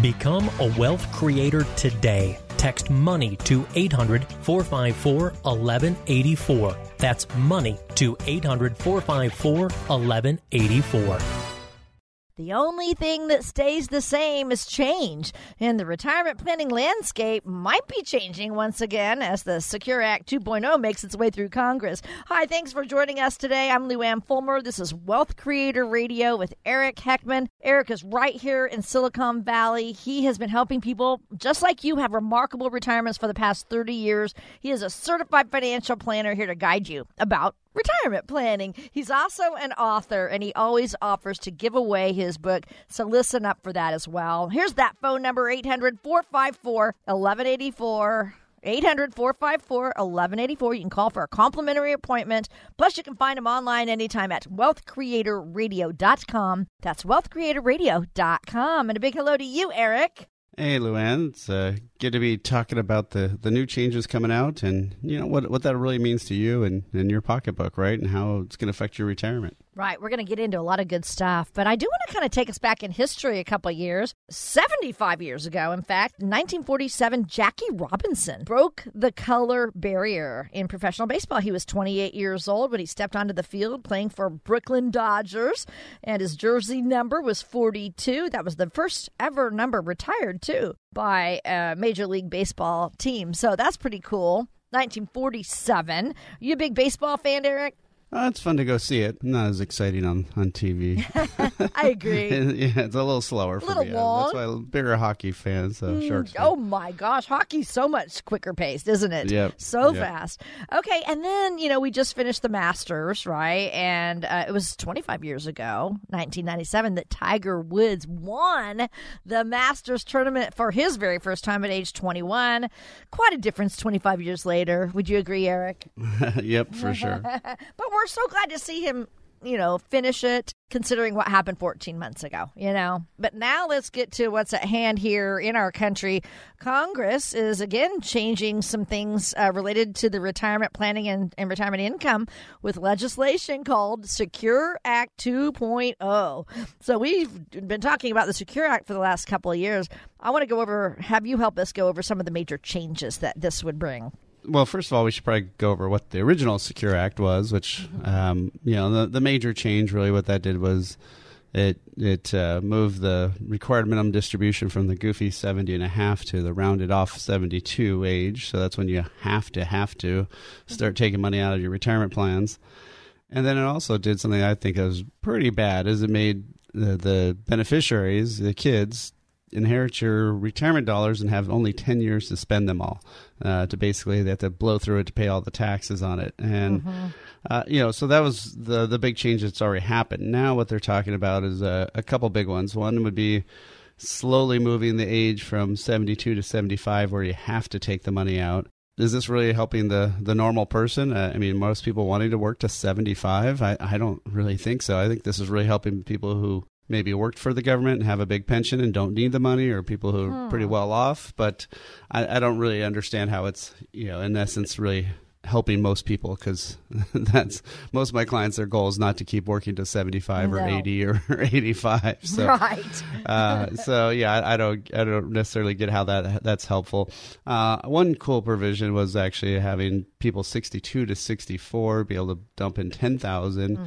Become a wealth creator today. Text money to 800 454 1184. That's money to 800 454 1184. The only thing that stays the same is change, and the retirement planning landscape might be changing once again as the Secure Act 2.0 makes its way through Congress. Hi, thanks for joining us today. I'm Luann Fulmer. This is Wealth Creator Radio with Eric Heckman. Eric is right here in Silicon Valley. He has been helping people just like you have remarkable retirements for the past 30 years. He is a certified financial planner here to guide you about retirement planning. He's also an author and he always offers to give away his book. So listen up for that as well. Here's that phone number 800 454 1184. 800 454 1184. You can call for a complimentary appointment. Plus, you can find him online anytime at wealthcreatorradio.com. That's wealthcreatorradio.com. And a big hello to you, Eric. Hey, Luann. It's uh, good to be talking about the, the new changes coming out and, you know, what, what that really means to you and, and your pocketbook, right? And how it's going to affect your retirement. Right. We're going to get into a lot of good stuff, but I do want to kind of take us back in history a couple years. 75 years ago, in fact, 1947, Jackie Robinson broke the color barrier in professional baseball. He was 28 years old when he stepped onto the field playing for Brooklyn Dodgers, and his jersey number was 42. That was the first ever number retired, too, by a Major League Baseball team. So that's pretty cool. 1947. You a big baseball fan, Eric? Uh, it's fun to go see it. Not as exciting on, on TV. I agree. yeah, it's a little slower for Little me. long. That's why I'm a bigger hockey fan. So Mm, Sharks. Oh my gosh, hockey's so much quicker paced, isn't it? Yep, So yep. fast. Okay, and then, you know, we just finished the Masters, right? And uh, it was 25 years ago, 1997, that Tiger Woods won the Masters tournament for his very first time at age 21. Quite a difference 25 years later. Would you agree, Eric? yep, for sure. But we're so glad to see him, you know, finish it, considering what happened 14 months ago, you know. But now let's get to what's at hand here in our country. Congress is again changing some things uh, related to the retirement planning and, and retirement income with legislation called Secure Act 2.0. So we've been talking about the Secure Act for the last couple of years. I want to go over, have you help us go over some of the major changes that this would bring. Well, first of all, we should probably go over what the original Secure Act was, which, um, you know, the, the major change really what that did was it it uh, moved the required minimum distribution from the goofy 70 and a half to the rounded off 72 age. So that's when you have to have to start taking money out of your retirement plans. And then it also did something I think was pretty bad, is it made the, the beneficiaries, the kids, inherit your retirement dollars and have only 10 years to spend them all uh, to basically they have to blow through it to pay all the taxes on it. And uh, you know so that was the the big change that's already happened. Now what they're talking about is a, a couple big ones. One would be slowly moving the age from 72 to 75 where you have to take the money out. Is this really helping the the normal person? Uh, i mean most people wanting to work to 75 I, I don't really think so. I think this is really helping people who maybe worked for the government and have a big pension and don't need the money or people who are pretty well off but I, I don't really understand how it's you know in essence really helping most people because that's most of my clients their goal is not to keep working to 75 or 80 or 85 so right. uh, so yeah, I, I don't I don't necessarily get how that that's helpful. Uh, one cool provision was actually having people 62 to 64 be able to dump in 10,000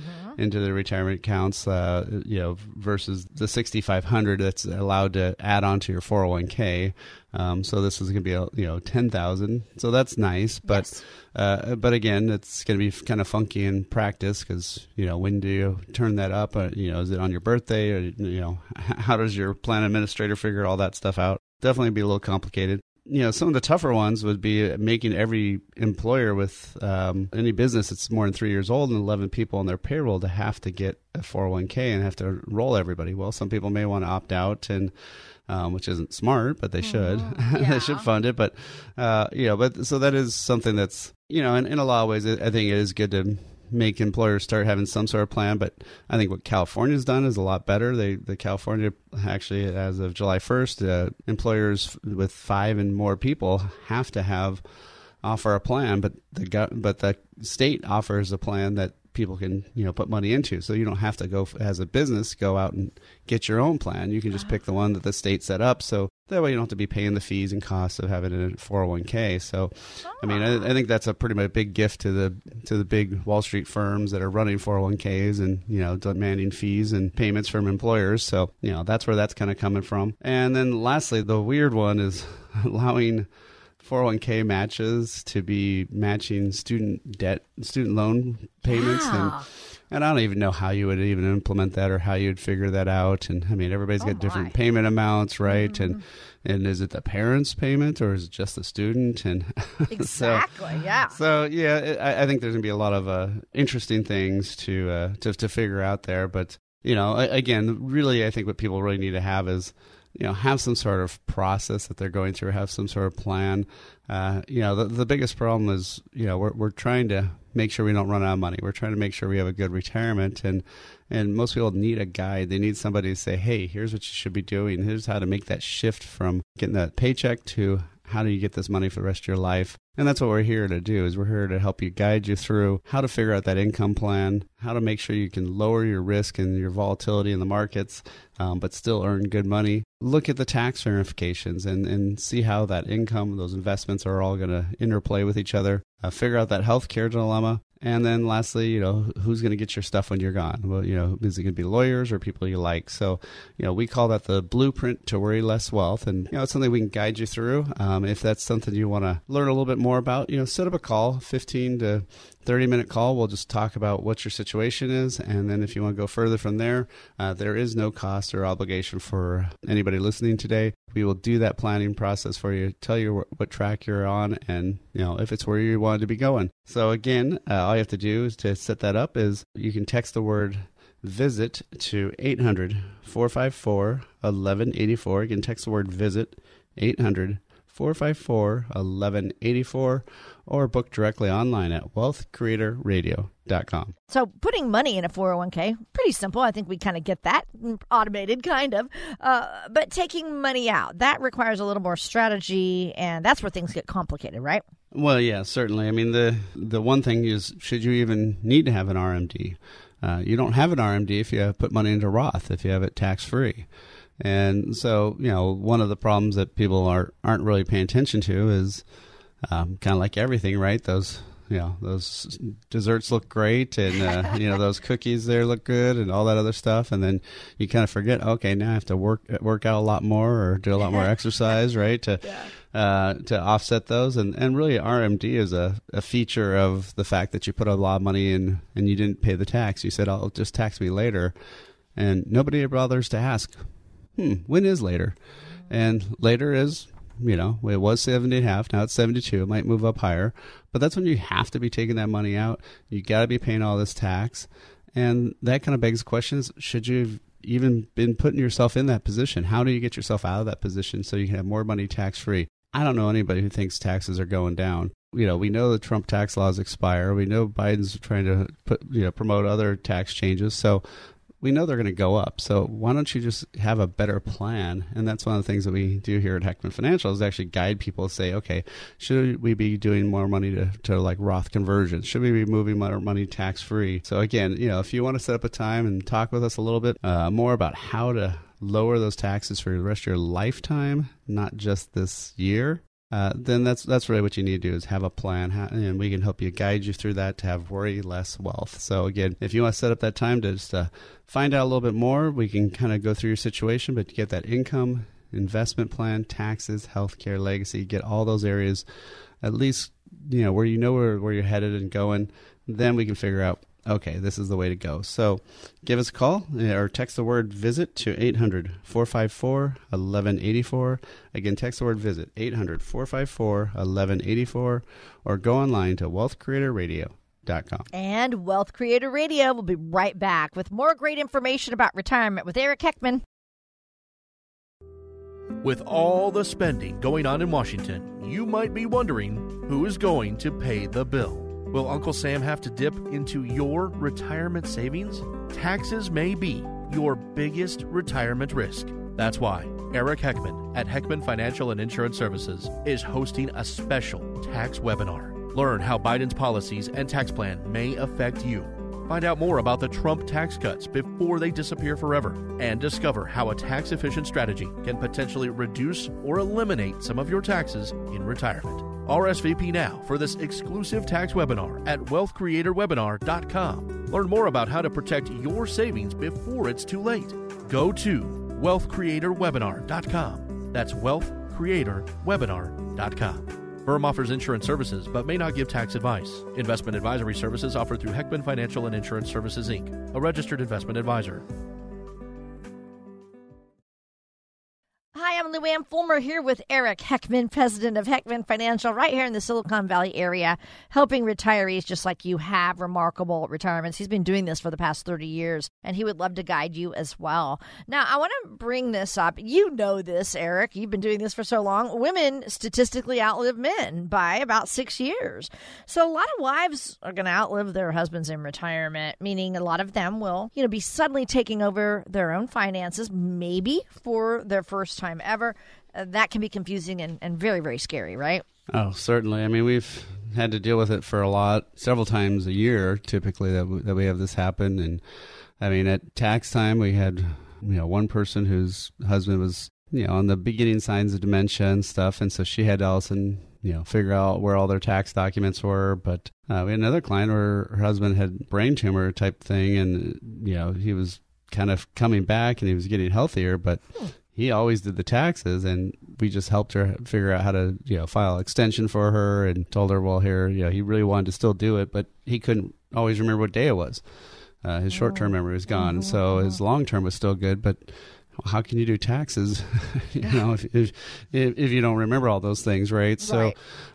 into their retirement accounts, uh, you know, versus the 6,500 that's allowed to add on to your 401k. Um, so this is going to be a, you know 10,000. So that's nice, but Yes. uh, but again, it's going to be kind of funky in practice because you know when do you turn that up? Uh, you know, is it on your birthday or you know how does your plan administrator figure all that stuff out? Definitely be a little complicated. You know, some of the tougher ones would be making every employer with um, any business that's more than three years old and 11 people on their payroll to have to get a 401k and have to roll everybody. Well, some people may want to opt out and um, which isn't smart, but they should. Mm-hmm. Yeah. they should fund it. But uh, you know, but so that is something that's you know, in, in a lot of ways, I think it is good to make employers start having some sort of plan. But I think what California's done is a lot better. They the California actually, as of July first, uh, employers with five and more people have to have offer a plan, but the but the state offers a plan that people can you know put money into. So you don't have to go as a business go out and get your own plan. You can just pick the one that the state set up. So that way you don't have to be paying the fees and costs of having a 401k. So I mean I, I think that's a pretty big gift to the to the big Wall Street firms that are running 401ks and you know demanding fees and payments from employers. So you know that's where that's kind of coming from. And then lastly, the weird one is allowing 401k matches to be matching student debt, student loan payments, Yeah. and and I don't even know how you would even implement that or how you'd figure that out. And I mean, everybody's Oh, got different my. Mm-hmm. payment amounts, right? And and is it the parents' payment or is it just the student? And so- Exactly. yeah. so yeah, it- I, I think there's gonna be a lot of uh, interesting things to, uh, to to figure out there. But you know, again, really, I think what people really need to have is you know have some sort of process that they're going through, have some sort of plan. Uh, you know, the the biggest problem is you know we're we're trying to make sure we don't run out of money. We're trying to make sure we have a good retirement and. And most people need a guide. They need somebody to say, "Hey, here's what you should be doing. Here's how to make that shift from getting that paycheck to how do you get this money for the rest of your life? And that's what we're here to do is we're here to help you guide you through how to figure out that income plan how to make sure you can lower your risk and your volatility in the markets um, but still earn good money. Look at the tax ramifications and, and see how that income those investments are all going to interplay with each other. Uh, figure out that healthcare dilemma and then lastly, you know, who's going to get your stuff when you're gone? Well, you know, is it going to be lawyers or people you like? So, you know, we call that the blueprint to worry less wealth. And, you know, it's something we can guide you through. Um, if that's something you want to learn a little bit more about, you know, set up a call, 15 to 30 minute call. We'll just talk about what your situation is. And then if you want to go further from there, uh, there is no cost or obligation for anybody listening today. We will do that planning process for you, tell you what, what track you're on, and you know if it's where you wanted to be going. So again, uh, all you have to do is to set that up is you can text the word visit to 800 454 1184. You can text the word visit 800 454 1184 or book directly online at wealthcreatorradio.com. So putting money in a 401k, pretty simple. I think we kind of get that automated, kind of. Uh, but taking money out, that requires a little more strategy, and that's where things get complicated, right? Well, yeah, certainly. I mean, the the one thing is, should you even need to have an RMD? Uh, you don't have an RMD if you have put money into Roth, if you have it tax free. And so, you know, one of the problems that people are aren't really paying attention to is um, kind of like everything, right? Those you know those desserts look great, and uh, you know those cookies there look good, and all that other stuff, and then you kind of forget. Okay, now I have to work work out a lot more or do a lot more exercise, right? To uh, to offset those, and and really RMD is a, a feature of the fact that you put a lot of money in and you didn't pay the tax. You said, "I'll just tax me later," and nobody bothers to ask, "Hmm, when is later?" And later is you know, it was 70 and a half. Now it's 72. It might move up higher. But that's when you have to be taking that money out. You got to be paying all this tax. And that kind of begs questions. should you even been putting yourself in that position? How do you get yourself out of that position so you can have more money tax free? I don't know anybody who thinks taxes are going down. You know, we know the Trump tax laws expire. We know Biden's trying to put, you know, promote other tax changes. So we know they're going to go up. So why don't you just have a better plan? And that's one of the things that we do here at Heckman Financial is actually guide people to say, okay, should we be doing more money to, to like Roth conversions? Should we be moving more money tax free? So again, you know, if you want to set up a time and talk with us a little bit uh, more about how to lower those taxes for the rest of your lifetime, not just this year, uh, then that's that's really what you need to do is have a plan, and we can help you guide you through that to have worry less wealth. So again, if you want to set up that time to just uh, find out a little bit more, we can kind of go through your situation, but get that income, investment plan, taxes, healthcare, legacy, get all those areas, at least you know where you know where where you're headed and going. Then we can figure out okay, this is the way to go. So give us a call uh, or text the word visit to 800 454 1184. Again, text the word visit 800 454 1184 or go online to wealthcreatorradio.com. And Wealth Creator Radio will be right back with more great information about retirement with Eric Heckman. With all the spending going on in Washington, you might be wondering who is going to pay the bill. Will Uncle Sam have to dip into your retirement savings? Taxes may be your biggest retirement risk. That's why Eric Heckman at Heckman Financial and Insurance Services is hosting a special tax webinar. Learn how Biden's policies and tax plan may affect you. Find out more about the Trump tax cuts before they disappear forever and discover how a tax efficient strategy can potentially reduce or eliminate some of your taxes in retirement. RSVP now for this exclusive tax webinar at wealthcreatorwebinar.com. Learn more about how to protect your savings before it's too late. Go to wealthcreatorwebinar.com. That's wealthcreatorwebinar.com. Firm offers insurance services but may not give tax advice. Investment advisory services offered through Heckman Financial and Insurance Services Inc., a registered investment advisor. Hi, I'm Luann Fulmer here with Eric Heckman, president of Heckman Financial, right here in the Silicon Valley area, helping retirees just like you have remarkable retirements. He's been doing this for the past 30 years, and he would love to guide you as well. Now, I want to bring this up. You know this, Eric. You've been doing this for so long. Women statistically outlive men by about six years. So a lot of wives are going to outlive their husbands in retirement, meaning a lot of them will, you know, be suddenly taking over their own finances, maybe for their first time ever. Uh, that can be confusing and, and very, very scary, right? Oh, certainly. I mean, we've had to deal with it for a lot, several times a year, typically that we, that we have this happen. And I mean, at tax time, we had you know one person whose husband was you know on the beginning signs of dementia and stuff, and so she had to also you know figure out where all their tax documents were. But uh, we had another client where her husband had brain tumor type thing, and you know he was kind of coming back and he was getting healthier, but he always did the taxes and we just helped her figure out how to you know file extension for her and told her well here you know he really wanted to still do it but he couldn't always remember what day it was. Uh, his short term memory was gone Mm-hmm. so his long term was still good but how can you do taxes you know if, if if you don't remember all those things right so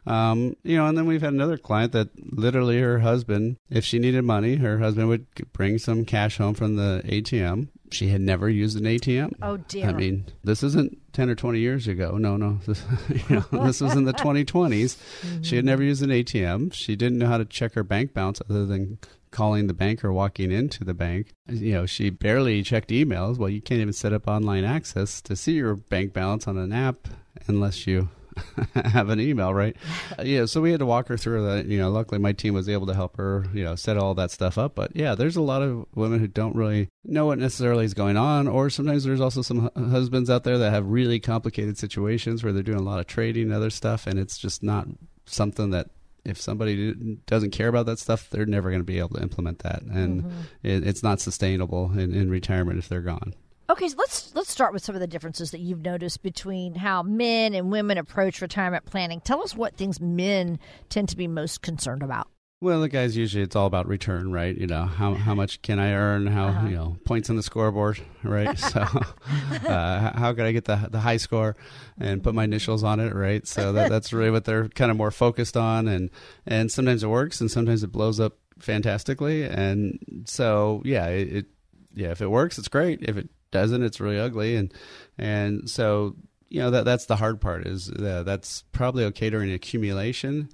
Right. um you know and then we've had another client that literally her husband if she needed money her husband would bring some cash home from the ATM she had never used an ATM Oh, dear. I mean, this isn't 10 or 20 years ago. No, no. This, you know, this was in the 2020s. She had never used an ATM. She didn't know how to check her bank balance other than calling the bank or walking into the bank. You know, she barely checked emails. Well, you can't even set up online access to see your bank balance on an app unless you have an email, right? Yeah, so we had to walk her through that. You know, luckily my team was able to help her, you know, set all that stuff up. But yeah, there's a lot of women who don't really know what necessarily is going on, or sometimes there's also some husbands out there that have really complicated situations where they're doing a lot of trading and other stuff, and it's just not something that. If somebody doesn't care about that stuff, they're never going to be able to implement that, and mm-hmm. it, it's not sustainable in, in retirement if they're gone. Okay, so let's let's start with some of the differences that you've noticed between how men and women approach retirement planning. Tell us what things men tend to be most concerned about. Well, the guys usually it's all about return, right? You know, how how much can I earn? How you know points on the scoreboard, right? so, uh, how could I get the the high score and put my initials on it, right? So that, that's really what they're kind of more focused on, and and sometimes it works, and sometimes it blows up fantastically, and so yeah, it, it yeah, if it works, it's great. If it doesn't, it's really ugly, and and so you know that that's the hard part is uh, that's probably okay during accumulation.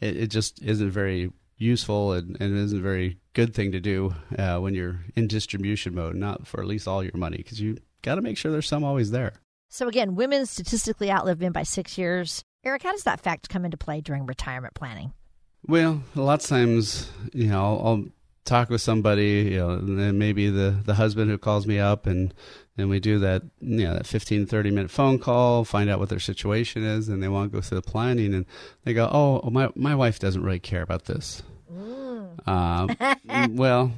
It, it just isn't very useful and, and isn't a very good thing to do uh, when you're in distribution mode, not for at least all your money, because you got to make sure there's some always there. So again, women statistically outlive men by six years. Eric, how does that fact come into play during retirement planning? Well, a lot of times, you know, I'll, I'll talk with somebody, you know, and then maybe the, the husband who calls me up and, and we do that, you know, that 15, 30 minute phone call, find out what their situation is, and they want to go through the planning, and they go, oh, my, my wife doesn't really care about this. Um, well,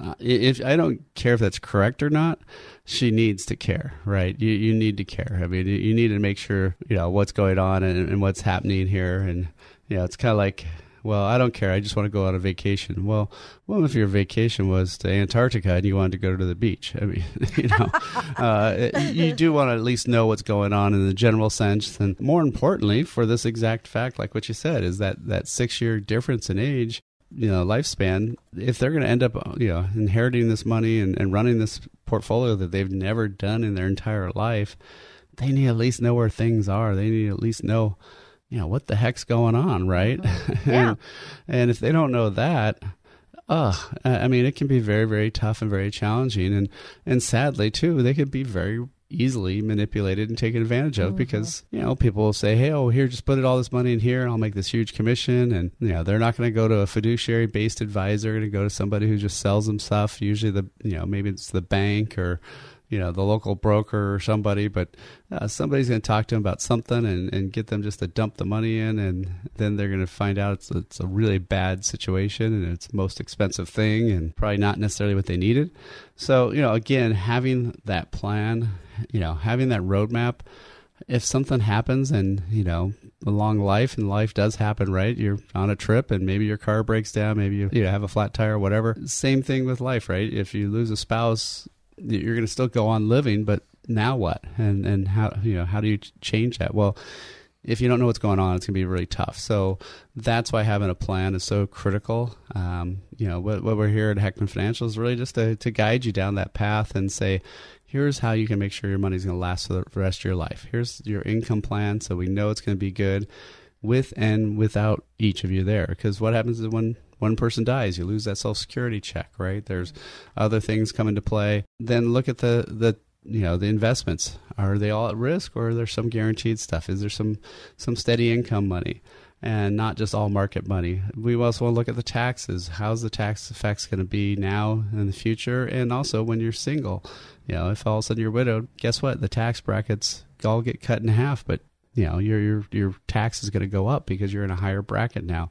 uh, if I don't care if that's correct or not, she needs to care, right? You you need to care. I mean, you need to make sure you know what's going on and, and what's happening here, and you know, it's kind of like Well, I don't care. I just want to go on a vacation. Well, well, if your vacation was to Antarctica and you wanted to go to the beach, I mean, you know, uh, you do want to at least know what's going on in the general sense. And more importantly, for this exact fact, like what you said, is that that six year difference in age you know lifespan if they're going to end up you know inheriting this money and, and running this portfolio that they've never done in their entire life they need at least know where things are they need at least know you know what the heck's going on right Mm-hmm. Yeah. and, and if they don't know that uh, I mean, it can be very, very tough and very challenging, and and sadly too, they could be very easily manipulated and taken advantage of mm-hmm. because you know people will say, "Hey, oh, here, just put it all this money in here, and I'll make this huge commission." And you know, they're not going to go to a fiduciary based advisor; going to go to somebody who just sells them stuff. Usually, the you know maybe it's the bank or you know the local broker or somebody but uh, somebody's going to talk to them about something and, and get them just to dump the money in and then they're going to find out it's, it's a really bad situation and it's most expensive thing and probably not necessarily what they needed. So you know again having that plan you know having that roadmap if something happens and you know along life and life does happen right? You're on a trip and maybe your car breaks down maybe you, you know, have a flat tire or whatever. Same thing with life right? If you lose a spouse you're going to still go on living but now what? And and how you know how do you change that? Well if you don't know what's going on it's going to be really tough. So that's why having a plan is so critical. Um, you know what, what we're here at heckman financial is really just to, to guide you down that path and say here's how you can make sure your money's going to last for the rest of your life. Here's your income plan so we know it's going to be good with and without each of you there. Because what happens is when one person dies you lose that social security check right? There's other things come into play. Then look at the the you know the investments. Are they all at risk or are there some guaranteed stuff? Is there some some steady income money and not just all market money? We also want to look at the taxes. How's the tax effects going to be now in the future? And also when you're single you know if all of a sudden you're widowed guess what? The tax brackets all get cut in half but you know your your your tax is going to go up because you're in a higher bracket now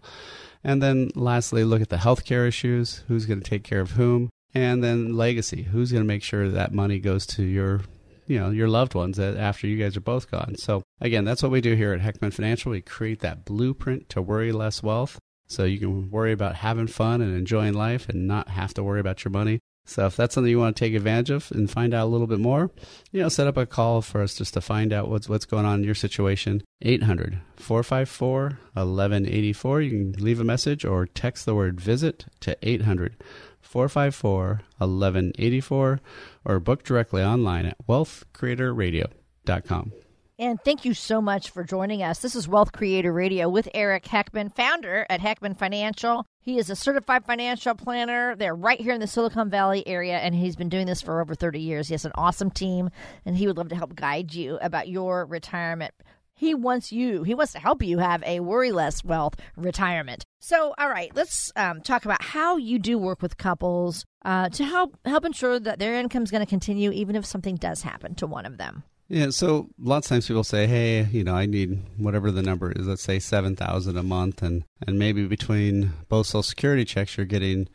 and then lastly, look at the healthcare issues. Who's going to take care of whom? And then legacy. Who's going to make sure that money goes to your, you know, your loved ones after you guys are both gone? So again, that's what we do here at Heckman Financial. We create that blueprint to worry less wealth. So you can worry about having fun and enjoying life and not have to worry about your money. So if that's something you want to take advantage of and find out a little bit more, you know, set up a call for us just to find out what's what's going on in your situation. 800-454-1184. You can leave a message or text the word visit to 800-454-1184 or book directly online at wealthcreatorradio.com. And thank you so much for joining us. This is Wealth Creator Radio with Eric Heckman, founder at Heckman Financial. He is a certified financial planner. They're right here in the Silicon Valley area, and he's been doing this for over 30 years. He has an awesome team, and he would love to help guide you about your retirement. He wants you, he wants to help you have a worry less wealth retirement. So, all right, let's um, talk about how you do work with couples uh, to help help ensure that their income is going to continue even if something does happen to one of them. Yeah, so lots of times people say, "Hey, you know, I need whatever the number is. Let's say seven thousand a month, and and maybe between both Social Security checks, you're getting,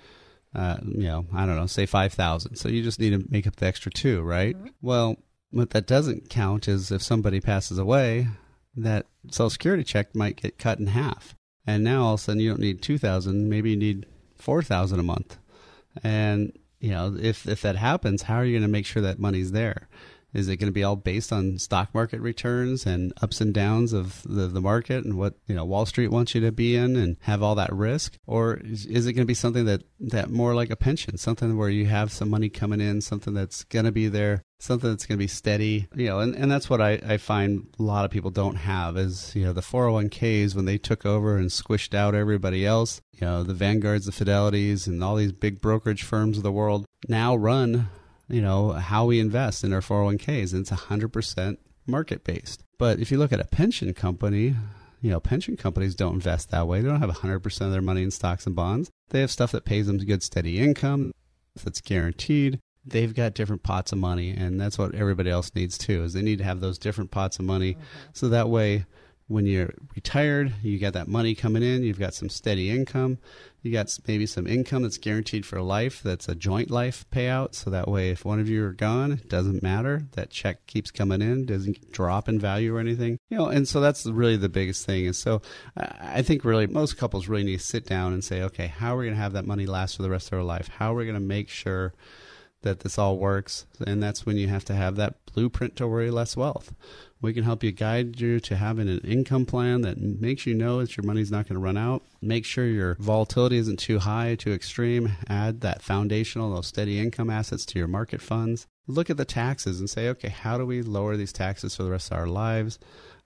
uh, you know, I don't know, say five thousand. So you just need to make up the extra two, right? Well, what that doesn't count is if somebody passes away, that Social Security check might get cut in half, and now all of a sudden you don't need two thousand, maybe you need four thousand a month, and you know, if if that happens, how are you going to make sure that money's there? Is it going to be all based on stock market returns and ups and downs of the, the market and what you know Wall Street wants you to be in and have all that risk, or is, is it going to be something that that more like a pension, something where you have some money coming in, something that's going to be there, something that's going to be steady, you know, and, and that's what I, I find a lot of people don't have is you know the 401ks when they took over and squished out everybody else, you know the Vanguards, the Fidelities, and all these big brokerage firms of the world now run you know, how we invest in our 401ks. And it's 100% market based. But if you look at a pension company, you know, pension companies don't invest that way. They don't have 100% of their money in stocks and bonds. They have stuff that pays them good, steady income that's guaranteed. They've got different pots of money, and that's what everybody else needs too. Is they need to have those different pots of money, mm-hmm. so that way, when you're retired, you got that money coming in, you've got some steady income, you got maybe some income that's guaranteed for life, that's a joint life payout. So that way, if one of you are gone, it doesn't matter. That check keeps coming in, doesn't drop in value or anything. You know, and so that's really the biggest thing. And so I think really most couples really need to sit down and say, okay, how are we going to have that money last for the rest of our life? How are we going to make sure that this all works? And that's when you have to have that blueprint to worry less wealth. We can help you guide you to having an income plan that makes you know that your money's not going to run out. Make sure your volatility isn't too high, too extreme. Add that foundational, those steady income assets to your market funds. Look at the taxes and say, okay, how do we lower these taxes for the rest of our lives?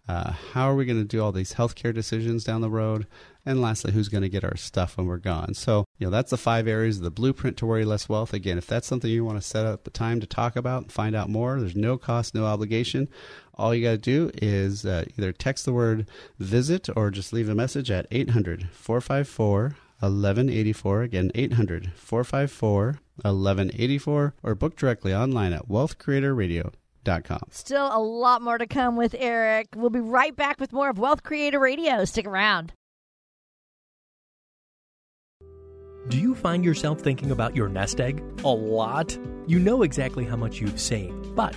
Uh, how are we going to do all these healthcare decisions down the road? And lastly, who's going to get our stuff when we're gone? So, you know, that's the five areas of the blueprint to worry less wealth. Again, if that's something you want to set up a time to talk about and find out more, there's no cost, no obligation. All you got to do is uh, either text the word visit or just leave a message at 800 454 1184. Again, 800 454 1184 or book directly online at wealthcreatorradio.com. Still a lot more to come with Eric. We'll be right back with more of Wealth Creator Radio. Stick around. Do you find yourself thinking about your nest egg a lot? You know exactly how much you've saved, but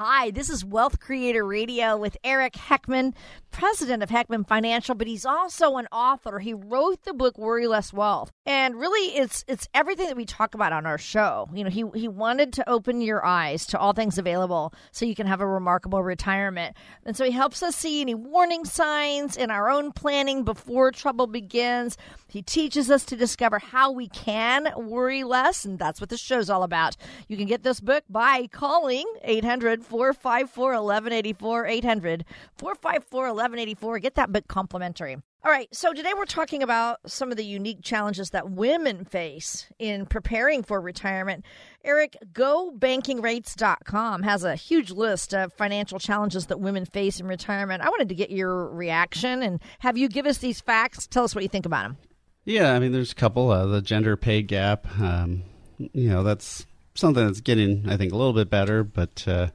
Hi, this is Wealth Creator Radio with Eric Heckman, president of Heckman Financial, but he's also an author. He wrote the book Worry Less Wealth. And really it's it's everything that we talk about on our show. You know, he he wanted to open your eyes to all things available so you can have a remarkable retirement. And so he helps us see any warning signs in our own planning before trouble begins. He teaches us to discover how we can worry less, and that's what this show's all about. You can get this book by calling 800 454 1184. 800 454 1184. Get that book complimentary. All right, so today we're talking about some of the unique challenges that women face in preparing for retirement. Eric, GoBankingRates.com has a huge list of financial challenges that women face in retirement. I wanted to get your reaction and have you give us these facts. Tell us what you think about them. Yeah, I mean, there's a couple. Uh, the gender pay gap, um, you know, that's something that's getting, I think, a little bit better, but uh,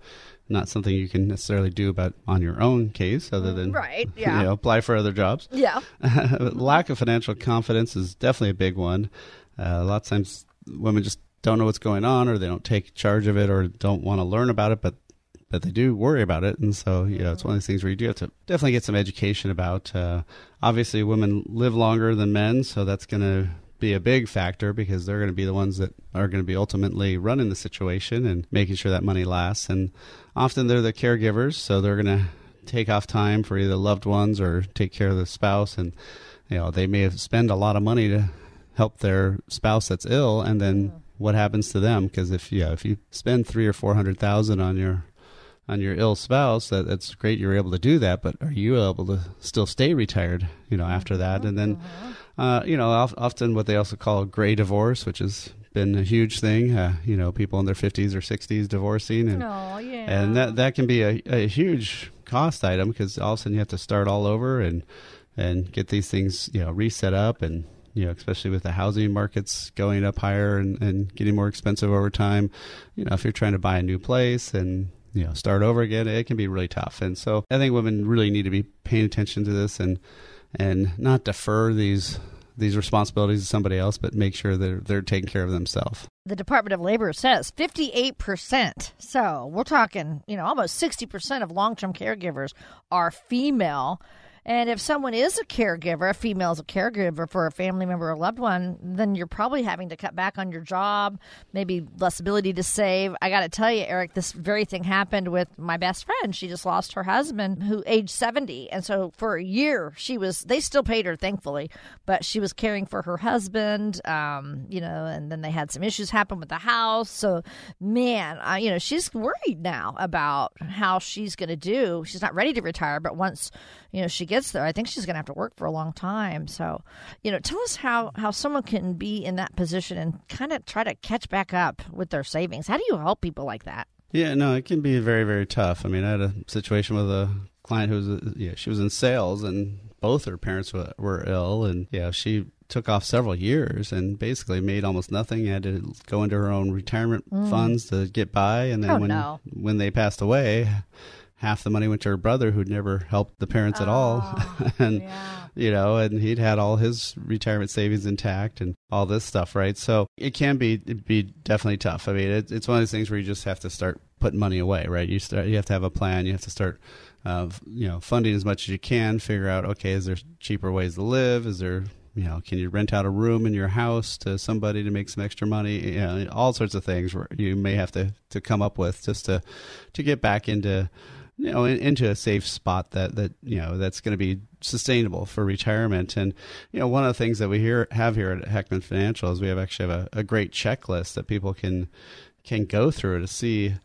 not something you can necessarily do about on your own case, other than right, yeah, you know, apply for other jobs. Yeah, lack of financial confidence is definitely a big one. Uh, a lot of times, women just don't know what's going on, or they don't take charge of it, or don't want to learn about it, but but they do worry about it, and so you know it's one of those things where you do have to definitely get some education about. Uh, obviously, women live longer than men, so that's going to be a big factor because they're going to be the ones that are going to be ultimately running the situation and making sure that money lasts. And often they're the caregivers, so they're going to take off time for either loved ones or take care of the spouse, and you know they may have spend a lot of money to help their spouse that's ill, and then what happens to them? Because if you know, if you spend three or four hundred thousand on your on your ill spouse, that that's great. You're able to do that, but are you able to still stay retired? You know, after that, mm-hmm. and then, mm-hmm. Uh, you know, often what they also call gray divorce, which has been a huge thing. Uh, you know, people in their 50s or 60s divorcing, and oh, yeah. and that that can be a, a huge cost item because all of a sudden you have to start all over and and get these things you know reset up and you know, especially with the housing markets going up higher and, and getting more expensive over time. You know, if you're trying to buy a new place and you know start over again it can be really tough and so i think women really need to be paying attention to this and and not defer these these responsibilities to somebody else but make sure they're they're taking care of themselves. The department of labor says 58% so we're talking you know almost 60% of long-term caregivers are female And if someone is a caregiver, a female is a caregiver for a family member or loved one, then you're probably having to cut back on your job, maybe less ability to save. I got to tell you, Eric, this very thing happened with my best friend. She just lost her husband, who aged 70. And so for a year, she was, they still paid her, thankfully, but she was caring for her husband, um, you know, and then they had some issues happen with the house. So, man, uh, you know, she's worried now about how she's going to do. She's not ready to retire, but once, you know, she gets there, I think she's going to have to work for a long time. So, you know, tell us how, how someone can be in that position and kind of try to catch back up with their savings. How do you help people like that? Yeah, no, it can be very, very tough. I mean, I had a situation with a client who was, yeah, she was in sales and both her parents were, were ill and yeah, she took off several years and basically made almost nothing. Had to go into her own retirement mm. funds to get by, and then oh, when no. when they passed away, half the money went to her brother who'd never helped the parents oh, at all. And yeah. you know and he'd had all his retirement savings intact and all this stuff right? So it can be be definitely tough. I mean it, it's one of those things where you just have to start putting money away right? You start you have to have a plan. You have to start uh, you know funding as much as you can figure out okay is there cheaper ways to live? Is there you know, can you rent out a room in your house to somebody to make some extra money? You know, all sorts of things where you may have to, to come up with just to to get back into you know in, into a safe spot that that you know that's going to be sustainable for retirement. And you know, one of the things that we here have here at Heckman Financial is we have actually have a, a great checklist that people can can go through to see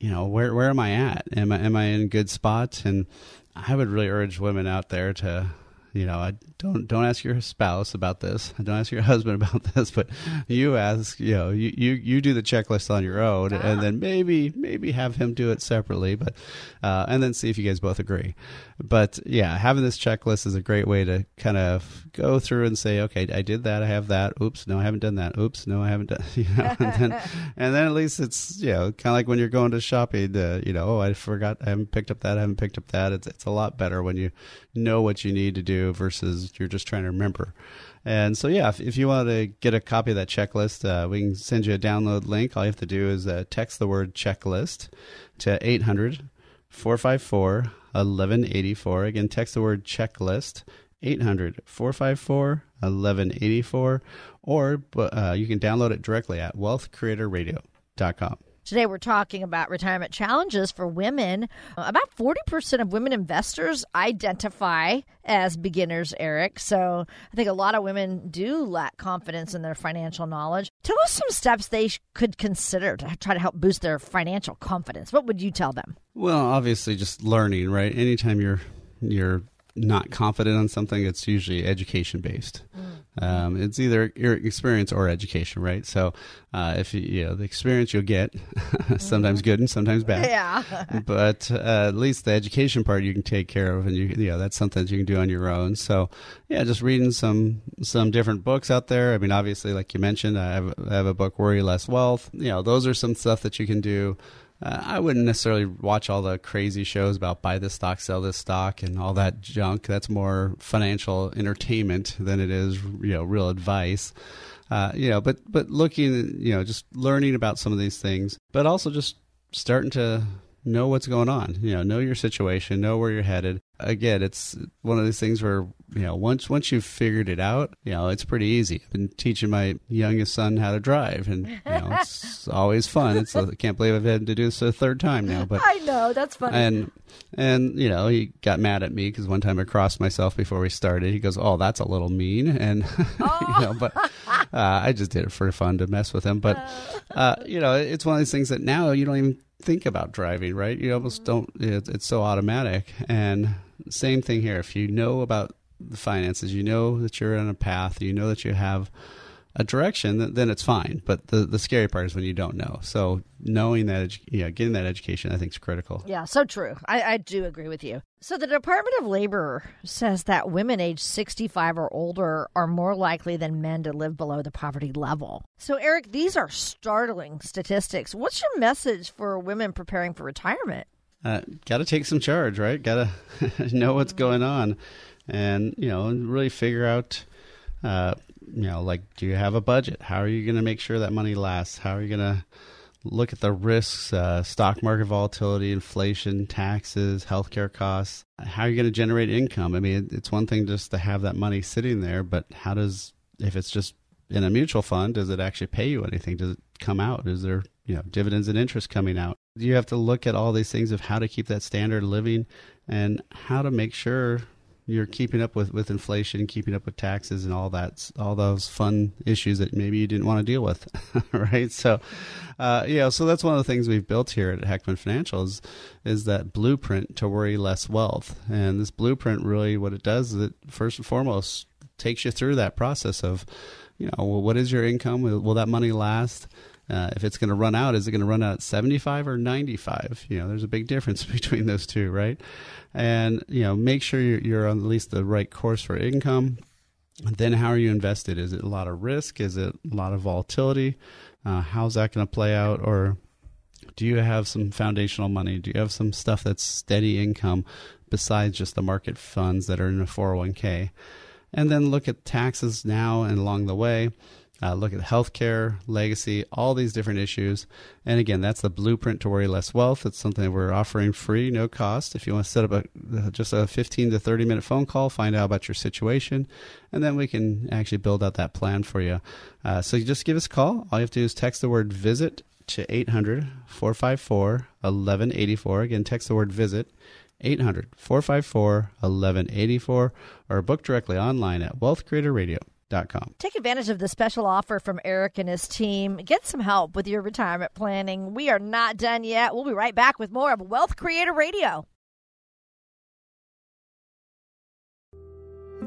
you know where where am I at? Am I am I in good spot? And I would really urge women out there to you know, I don't don't ask your spouse about this. Don't ask your husband about this, but you ask, you know, you you, you do the checklist on your own, and then maybe maybe have him do it separately, but uh, and then see if you guys both agree. But yeah, having this checklist is a great way to kind of go through and say, okay, I did that, I have that. Oops, no, I haven't done that. Oops, no, I haven't done. You know, and then and then at least it's you know kind of like when you're going to shopping. Uh, you know, oh, I forgot, I haven't picked up that, I haven't picked up that. It's it's a lot better when you know what you need to do versus you're just trying to remember. And so, yeah, if, if you want to get a copy of that checklist, uh, we can send you a download link. All you have to do is uh, text the word checklist to 800 454 1184. Again, text the word checklist 800 454 1184, or uh, you can download it directly at wealthcreatorradio.com. Today, we're talking about retirement challenges for women. Uh, about 40% of women investors identify as beginners, Eric. So I think a lot of women do lack confidence in their financial knowledge. Tell us some steps they could consider to try to help boost their financial confidence. What would you tell them? Well, obviously, just learning, right? Anytime you're you're not confident on something, it's usually education based. Mm. Um, it's either your experience or education, right? So, uh, if you, you, know the experience you'll get, sometimes mm-hmm. good and sometimes bad. Yeah. but uh, at least the education part you can take care of, and you, you know that's something that you can do on your own. So, yeah, just reading some some different books out there. I mean, obviously, like you mentioned, I have, I have a book, Worry Less Wealth. You know, those are some stuff that you can do. Uh, I wouldn't necessarily watch all the crazy shows about buy this stock, sell this stock, and all that junk. That's more financial entertainment than it is, you know, real advice. Uh, you know, but but looking, you know, just learning about some of these things, but also just starting to know what's going on. You know, know your situation, know where you're headed. Again, it's one of these things where you know once once you've figured it out, you know it's pretty easy. I've been teaching my youngest son how to drive, and you know it's always fun. It's I can't believe I've had to do this a third time now, but I know that's funny. And and you know he got mad at me because one time I crossed myself before we started. He goes, "Oh, that's a little mean," and oh. you know, but uh, I just did it for fun to mess with him. But uh, you know, it's one of these things that now you don't even think about driving, right? You almost don't. It's so automatic. And same thing here. If you know about the finances, you know that you're on a path. You know that you have a direction, then it's fine. But the the scary part is when you don't know. So knowing that, yeah, getting that education, I think is critical. Yeah, so true. I, I do agree with you. So the Department of Labor says that women aged 65 or older are more likely than men to live below the poverty level. So Eric, these are startling statistics. What's your message for women preparing for retirement? Uh, Got to take some charge, right? Got to know what's going on, and you know, really figure out. Uh, you know, like, do you have a budget? How are you going to make sure that money lasts? How are you going to look at the risks, uh, stock market volatility, inflation, taxes, healthcare costs. How are you going to generate income? I mean, it's one thing just to have that money sitting there, but how does if it's just in a mutual fund, does it actually pay you anything? Does it come out? Is there you know dividends and interest coming out? You have to look at all these things of how to keep that standard living and how to make sure you're keeping up with, with inflation, keeping up with taxes, and all that, all those fun issues that maybe you didn't want to deal with, right? So, uh, yeah, so that's one of the things we've built here at Heckman Financial is, is that blueprint to worry less wealth. And this blueprint really, what it does is it first and foremost takes you through that process of, you know, well, what is your income? Will, will that money last? Uh, if it's going to run out, is it going to run out at 75 or 95? You know, there's a big difference between those two, right? And, you know, make sure you're, you're on at least the right course for income. Then how are you invested? Is it a lot of risk? Is it a lot of volatility? Uh, how's that going to play out? Or do you have some foundational money? Do you have some stuff that's steady income besides just the market funds that are in a 401k? And then look at taxes now and along the way uh, look at healthcare, legacy, all these different issues. And again, that's the blueprint to worry less wealth. It's something we're offering free, no cost. If you want to set up a just a 15 to 30 minute phone call, find out about your situation, and then we can actually build out that plan for you. Uh, so you just give us a call. All you have to do is text the word visit to 800 454 1184. Again, text the word visit 800 454 1184 or book directly online at Wealth Creator Radio. Take advantage of the special offer from Eric and his team. Get some help with your retirement planning. We are not done yet. We'll be right back with more of Wealth Creator Radio.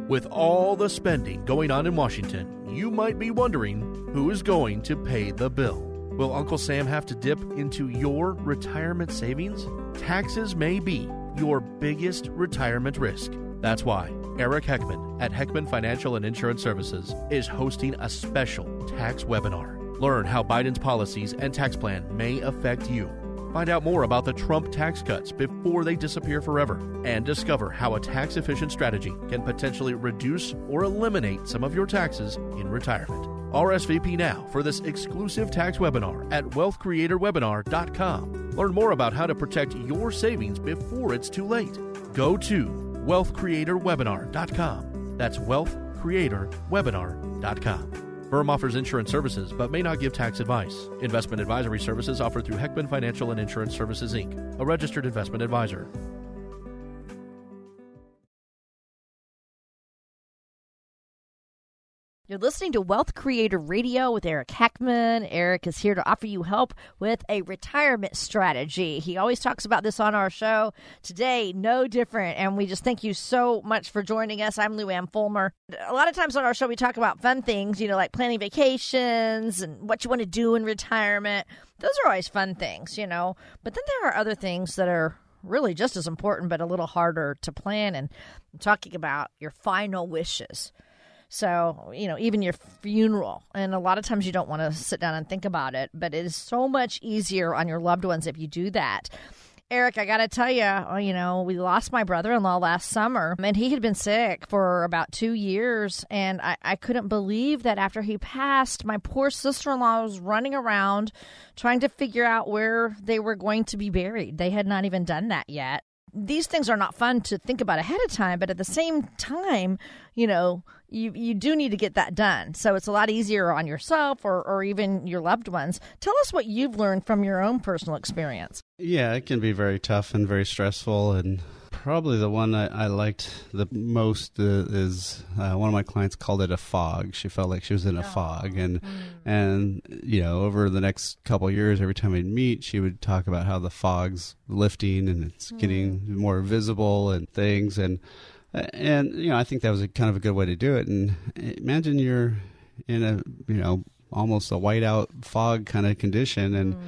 With all the spending going on in Washington, you might be wondering who is going to pay the bill. Will Uncle Sam have to dip into your retirement savings? Taxes may be your biggest retirement risk. That's why Eric Heckman at Heckman Financial and Insurance Services is hosting a special tax webinar. Learn how Biden's policies and tax plan may affect you. Find out more about the Trump tax cuts before they disappear forever and discover how a tax efficient strategy can potentially reduce or eliminate some of your taxes in retirement. RSVP now for this exclusive tax webinar at wealthcreatorwebinar.com. Learn more about how to protect your savings before it's too late. Go to wealthcreatorwebinar.com. That's wealthcreatorwebinar.com. Firm offers insurance services but may not give tax advice. Investment advisory services offered through Heckman Financial and Insurance Services Inc., a registered investment advisor. You're listening to Wealth Creator Radio with Eric Heckman. Eric is here to offer you help with a retirement strategy. He always talks about this on our show. Today, no different. And we just thank you so much for joining us. I'm Lou Ann Fulmer. A lot of times on our show, we talk about fun things, you know, like planning vacations and what you want to do in retirement. Those are always fun things, you know. But then there are other things that are really just as important, but a little harder to plan. And I'm talking about your final wishes so, you know, even your funeral. And a lot of times you don't want to sit down and think about it, but it is so much easier on your loved ones if you do that. Eric, I got to tell you, uh, you know, we lost my brother in law last summer, and he had been sick for about two years. And I, I couldn't believe that after he passed, my poor sister in law was running around trying to figure out where they were going to be buried. They had not even done that yet these things are not fun to think about ahead of time, but at the same time, you know, you you do need to get that done. So it's a lot easier on yourself or, or even your loved ones. Tell us what you've learned from your own personal experience. Yeah, it can be very tough and very stressful and probably the one I, I liked the most uh, is uh, one of my clients called it a fog. She felt like she was in a oh. fog, and mm. and you know over the next couple years, every time we'd meet, she would talk about how the fog's lifting and it's mm. getting more visible and things, and and you know I think that was a kind of a good way to do it. And imagine you're in a you know almost a whiteout fog kind of condition, and mm.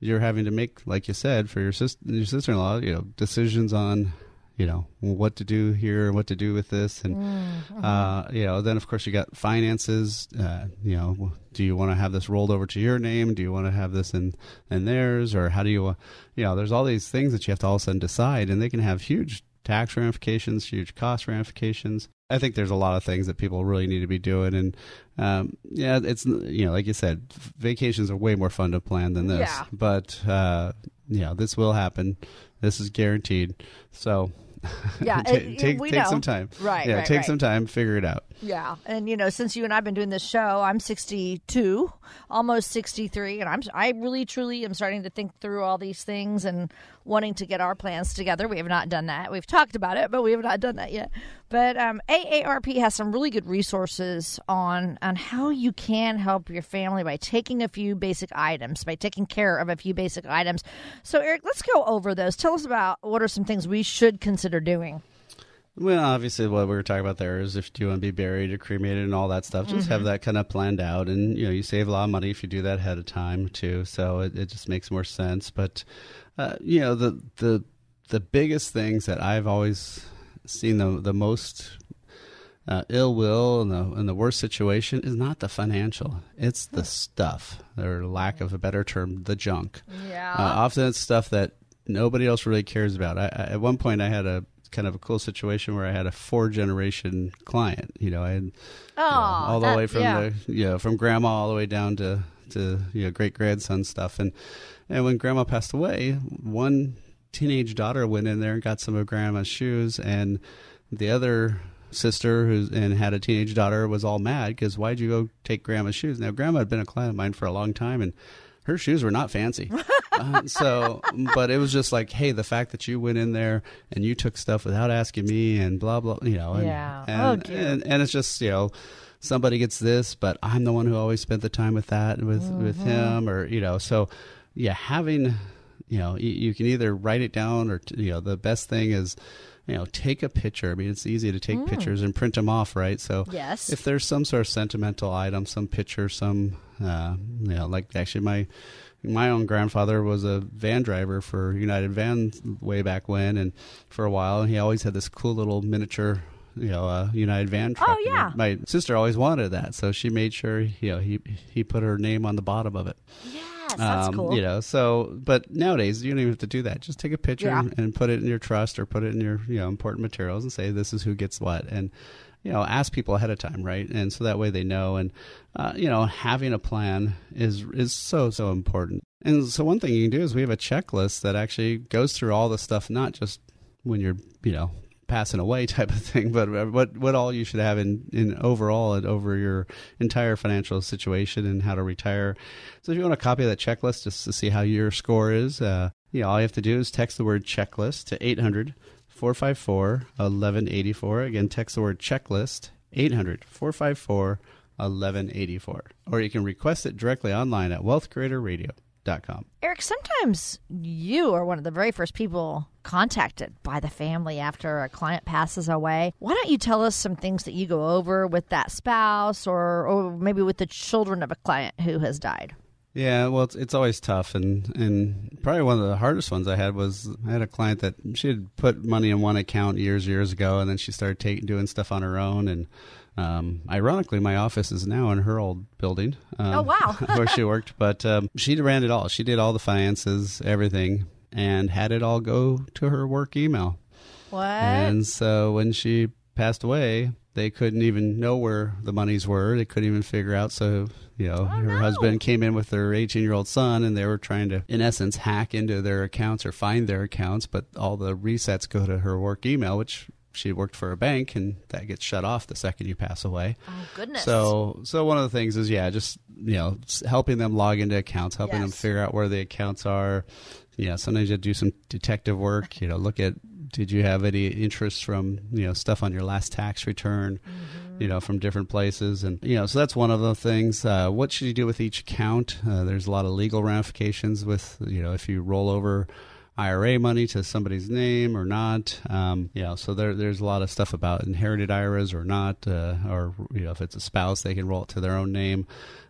you're having to make, like you said, for your sister your sister in law, you know, decisions on you know what to do here and what to do with this and mm-hmm. uh, you know then of course you got finances uh, you know do you want to have this rolled over to your name do you want to have this in in theirs or how do you you know there's all these things that you have to all of a sudden decide and they can have huge tax ramifications huge cost ramifications I think there's a lot of things that people really need to be doing, and um, yeah, it's you know, like you said, vacations are way more fun to plan than this. Yeah. But uh, yeah, this will happen. This is guaranteed. So. Yeah, Ta- it- take we take know. some time. Right, Yeah, right, take right. some time. Figure it out. Yeah, and you know, since you and I've been doing this show, I'm 62, almost 63, and I'm I really truly am starting to think through all these things and wanting to get our plans together. We have not done that. We've talked about it, but we have not done that yet. But um, AARP has some really good resources on on how you can help your family by taking a few basic items, by taking care of a few basic items. So, Eric, let's go over those. Tell us about what are some things we should consider doing. Well, obviously, what we were talking about there is if you want to be buried or cremated and all that stuff, just Mm-hmm. have that kind of planned out, and you know you save a lot of money if you do that ahead of time too. So it, it just makes more sense. But uh, you know the the the biggest things that I've always seen the the most uh, ill will and the and the worst situation is not the financial; it's the stuff, or lack of a better term, the junk. Yeah. Uh, often it's stuff that nobody else really cares about. I, I, at one point, I had a kind of a cool situation where I had a four generation client. You know, I had you know, all the that- way from yeah. the you know from grandma all the way down to to you know great grandson stuff. And and when grandma passed away, one teenage daughter went in there and got some of grandma's shoes, and the other sister who's and had a teenage daughter was all mad because why'd you go take grandma's shoes? Now grandma had been a client of mine for a long time and. Her shoes were not fancy, uh, so but it was just like, hey, the fact that you went in there and you took stuff without asking me and blah blah, you know, and, Yeah. and, Oh, and and it's just you know somebody gets this but i'm the one who always spent the time with that with with Mm-hmm. him or you know so yeah having you know you, you can either write it down or t- you know the best thing is you know take a picture i mean it's easy to take pictures and print them off right so Mm. Yes. if there's some sort of sentimental item some picture some uh you know like actually my my own grandfather was a van driver for United Van way back when, and for a while, and he always had this cool little miniature, you know, uh, United Van truck. Oh, yeah. my sister always wanted that, so she made sure, you know, he he put her name on the bottom of it. Yes, that's Um, cool. You know, so but nowadays you don't even have to do that. Just take a picture Yeah. and put it in your trust or put it in your you know important materials and say this is who gets what and you know ask people ahead of time, right? And so that way they know. And uh, you know, having a plan is is so so important. And so one thing you can do is we have a checklist that actually goes through all the stuff, not just when you're you know passing away type of thing, but what what all you should have in in overall and over your entire financial situation and how to retire. So if you want a copy of that checklist just to see how your score is, uh, all you have to do is text the word checklist to 800 454 1184. Again, text the word checklist 800 454 1184. Or you can request it directly online at wealthcreatorradio.com. Eric, sometimes you are one of the very first people contacted by the family after a client passes away. Why don't you tell us some things that you go over with that spouse or, or maybe with the children of a client who has died? Yeah, well, it's, it's always tough, and and probably one of the hardest ones I had was I had a client that she had put money in one account years years ago, and then she started taking doing stuff on her own, and um, ironically, my office is now in her old building. Um, Oh, wow. where she worked, but um, she ran it all. She did all the finances, everything, and had it all go to her work email. What? And so when she passed away, they couldn't even know where the monies were. They couldn't even figure out. So, you know, oh, her no. husband came in with their 18 year old son and they were trying to, in essence, hack into their accounts or find their accounts. But all the resets go to her work email, which she worked for a bank and that gets shut off the second you pass away. oh, goodness. So, so one of the things is, yeah, just you know, helping them log into accounts, helping them figure out where the accounts are. Yeah, sometimes you do some detective work. You know, look at did you have any interest from you know stuff on your last tax return, you know, from different places, and you know, so that's one of the things. Uh, what should you do with each account? Uh, there's a lot of legal ramifications with you know if you roll over. IRA money to somebody's name or not. Um, know, so there, there's a lot of stuff about inherited IRAs or not, uh, or you know, if it's a spouse, they can roll it to their own name.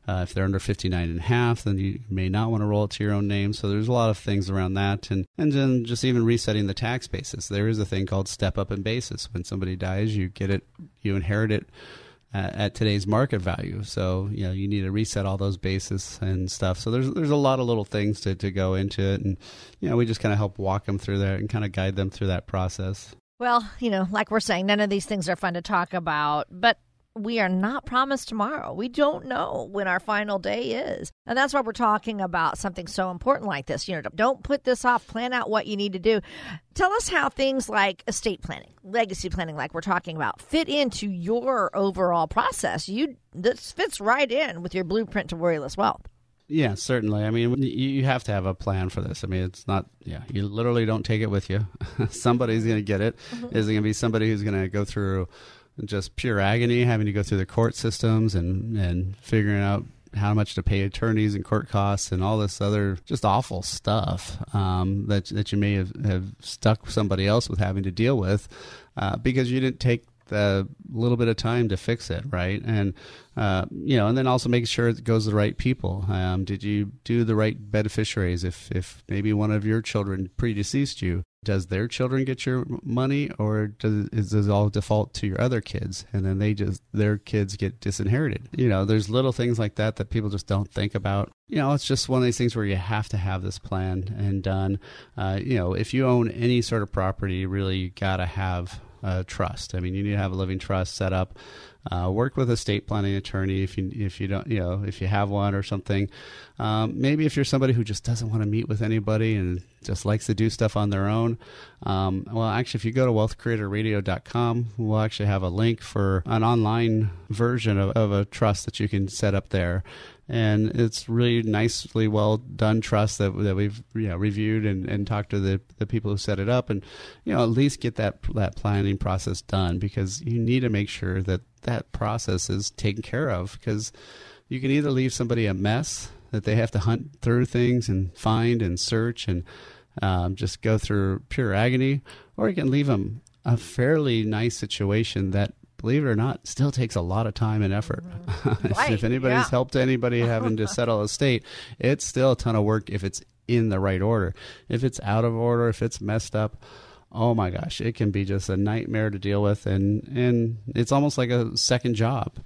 Uh, if they're under 59 and a half, then you may not want to roll it to your own name. So there's a lot of things around that. And, and then just even resetting the tax basis. There is a thing called step up in basis. When somebody dies, you get it, you inherit it at, at today's market value. So you know you need to reset all those bases and stuff. So there's there's a lot of little things to, to go into it, and you know we just kind of help walk them through that and kind of guide them through that process. Well, you know, like we're saying, none of these things are fun to talk about, but we are not promised tomorrow. We don't know when our final day is. And that's why we're talking about something so important like this. You know, don't put this off. Plan out what you need to do. Tell us how things like estate planning, legacy planning, like we're talking about, fit into your overall process. You this fits right in with your blueprint to worryless wealth. Yeah, certainly. I mean, you have to have a plan for this. I mean, it's not, yeah, you literally don't take it with you. Somebody's going to get it. Mm-hmm. Is it going to be somebody who's going to go through just pure agony, having to go through the court systems and, and figuring out how much to pay attorneys and court costs and all this other just awful stuff um, that that you may have, have stuck somebody else with having to deal with uh, because you didn't take a little bit of time to fix it, right? And uh, you know, and then also making sure it goes to the right people. Um, did you do the right beneficiaries? If if maybe one of your children predeceased you, does their children get your money, or does is this all default to your other kids, and then they just their kids get disinherited? You know, there's little things like that that people just don't think about. You know, it's just one of these things where you have to have this planned and done. Uh, you know, if you own any sort of property, really you got to have uh, trust. I mean, you need to have a living trust set up. Uh, work with a estate planning attorney if you if you don't you know if you have one or something. Um, maybe if you're somebody who just doesn't want to meet with anybody and just likes to do stuff on their own. Um, well, actually, if you go to wealthcreatorradio.com, we'll actually have a link for an online version of, of a trust that you can set up there and it's really nicely well done trust that, that we've you know reviewed and, and talked to the, the people who set it up and you know at least get that that planning process done because you need to make sure that that process is taken care of because you can either leave somebody a mess that they have to hunt through things and find and search and um, just go through pure agony or you can leave them a fairly nice situation that believe it or not, still takes a lot of time and effort. Mm-hmm. Right, if anybody's yeah. helped anybody having to settle a state, it's still a ton of work if it's in the right order. If it's out of order, if it's messed up, oh my gosh, it can be just a nightmare to deal with, and and it's almost like a second job.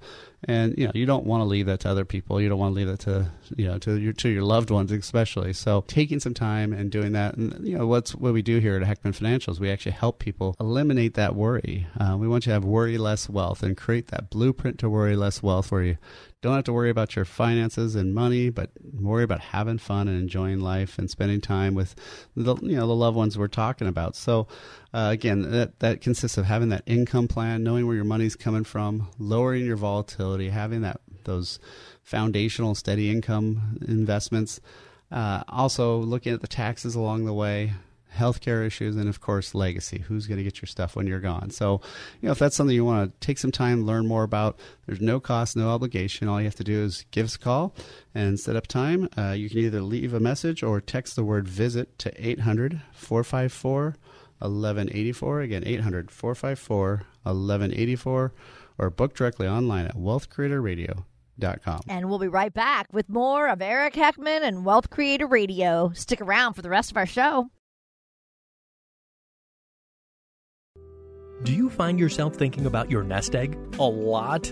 And you know, you don't want to leave that to other people. You don't want to leave that to you know to your to your loved ones, especially. So taking some time and doing that, and you know, what's what we do here at Heckman Financials, we actually help people eliminate that worry. Uh, we want you to have worry less wealth and create that blueprint to worry less wealth, where you don't have to worry about your finances and money, but worry about having fun and enjoying life and spending time with the you know the loved ones we're talking about. So uh, again, that that consists of having that income plan, knowing where your money's coming from, lowering your volatility, having that those foundational steady income investments. Uh, also looking at the taxes along the way, healthcare issues, and of course, legacy. Who's going to get your stuff when you're gone? So, you know, if that's something you want to take some time, learn more about, there's no cost, no obligation. All you have to do is give us a call and set up time. Uh, you can either leave a message or text the word visit to 800 454 1184. Again, 800 454 1184 or book directly online at wealthcreatorradio.com. And we'll be right back with more of Eric Heckman and Wealth Creator Radio. Stick around for the rest of our show. Do you find yourself thinking about your nest egg a lot?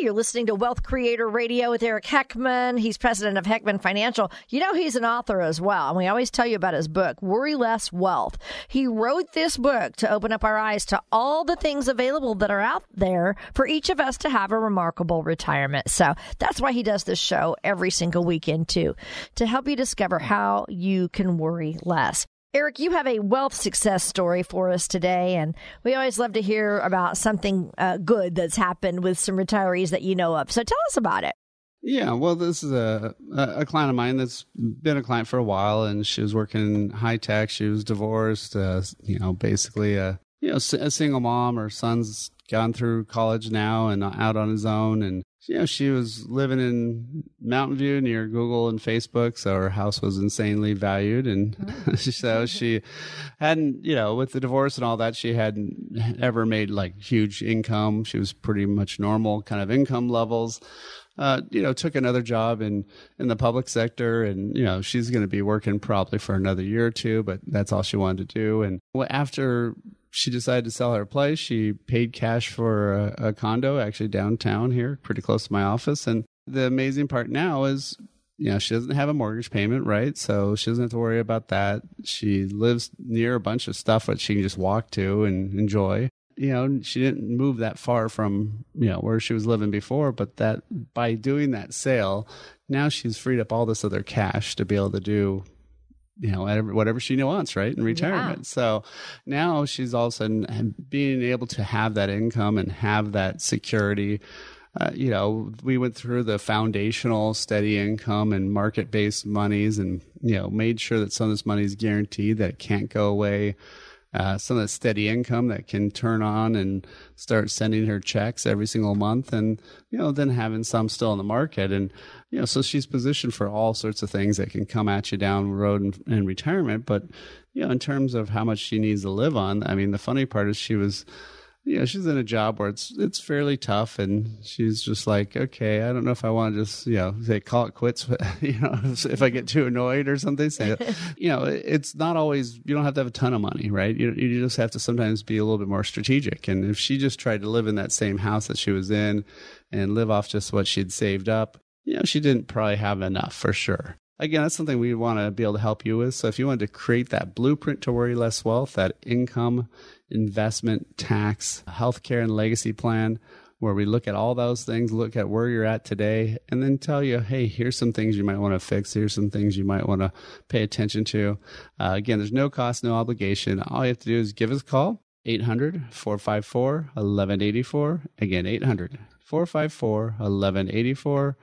You're listening to Wealth Creator Radio with Eric Heckman. He's president of Heckman Financial. You know, he's an author as well. And we always tell you about his book, Worry Less Wealth. He wrote this book to open up our eyes to all the things available that are out there for each of us to have a remarkable retirement. So that's why he does this show every single weekend, too, to help you discover how you can worry less. Eric, you have a wealth success story for us today, and we always love to hear about something uh, good that's happened with some retirees that you know of. So tell us about it. Yeah, well, this is a a client of mine that's been a client for a while, and she was working in high tech. She was divorced, uh, you know, basically a you know a single mom. Her son's gone through college now and out on his own, and you know, she was living in Mountain View near Google and Facebook, so her house was insanely valued. And oh. so she hadn't, you know, with the divorce and all that, she hadn't ever made like huge income. She was pretty much normal kind of income levels. Uh, you know, took another job in in the public sector, and you know, she's going to be working probably for another year or two, but that's all she wanted to do. And after she decided to sell her place. She paid cash for a, a, condo actually downtown here, pretty close to my office. And the amazing part now is, you know, she doesn't have a mortgage payment, right? So she doesn't have to worry about that. She lives near a bunch of stuff that she can just walk to and enjoy. You know, she didn't move that far from, you know, where she was living before, but that by doing that sale, now she's freed up all this other cash to be able to do you know whatever, she wants right in retirement yeah. so now she's all of a sudden being able to have that income and have that security uh, you know we went through the foundational steady income and market based monies and you know made sure that some of this money is guaranteed that it can't go away uh, some of the steady income that can turn on and start sending her checks every single month and you know then having some still in the market and you know, so she's positioned for all sorts of things that can come at you down the road in, in retirement. But, you know, in terms of how much she needs to live on, I mean, the funny part is she was, you know, she's in a job where it's it's fairly tough, and she's just like, okay, I don't know if I want to just, you know, say call it quits, you know, if I get too annoyed or something, say, you know, it's not always you don't have to have a ton of money, right? You you just have to sometimes be a little bit more strategic. And if she just tried to live in that same house that she was in, and live off just what she'd saved up, you know, she didn't probably have enough for sure. Again, that's something we want to be able to help you with. So if you wanted to create that blueprint to worry less wealth, that income, investment, tax, healthcare, and legacy plan, where we look at all those things, look at where you're at today, and then tell you, hey, here's some things you might want to fix. Here's some things you might want to pay attention to. Uh, again, there's no cost, no obligation. All you have to do is give us a call, 800 454 1184. Again, 800 454 1184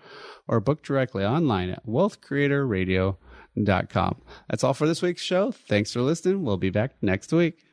or book directly online at wealthcreatorradio.com. That's all for this week's show. Thanks for listening. We'll be back next week.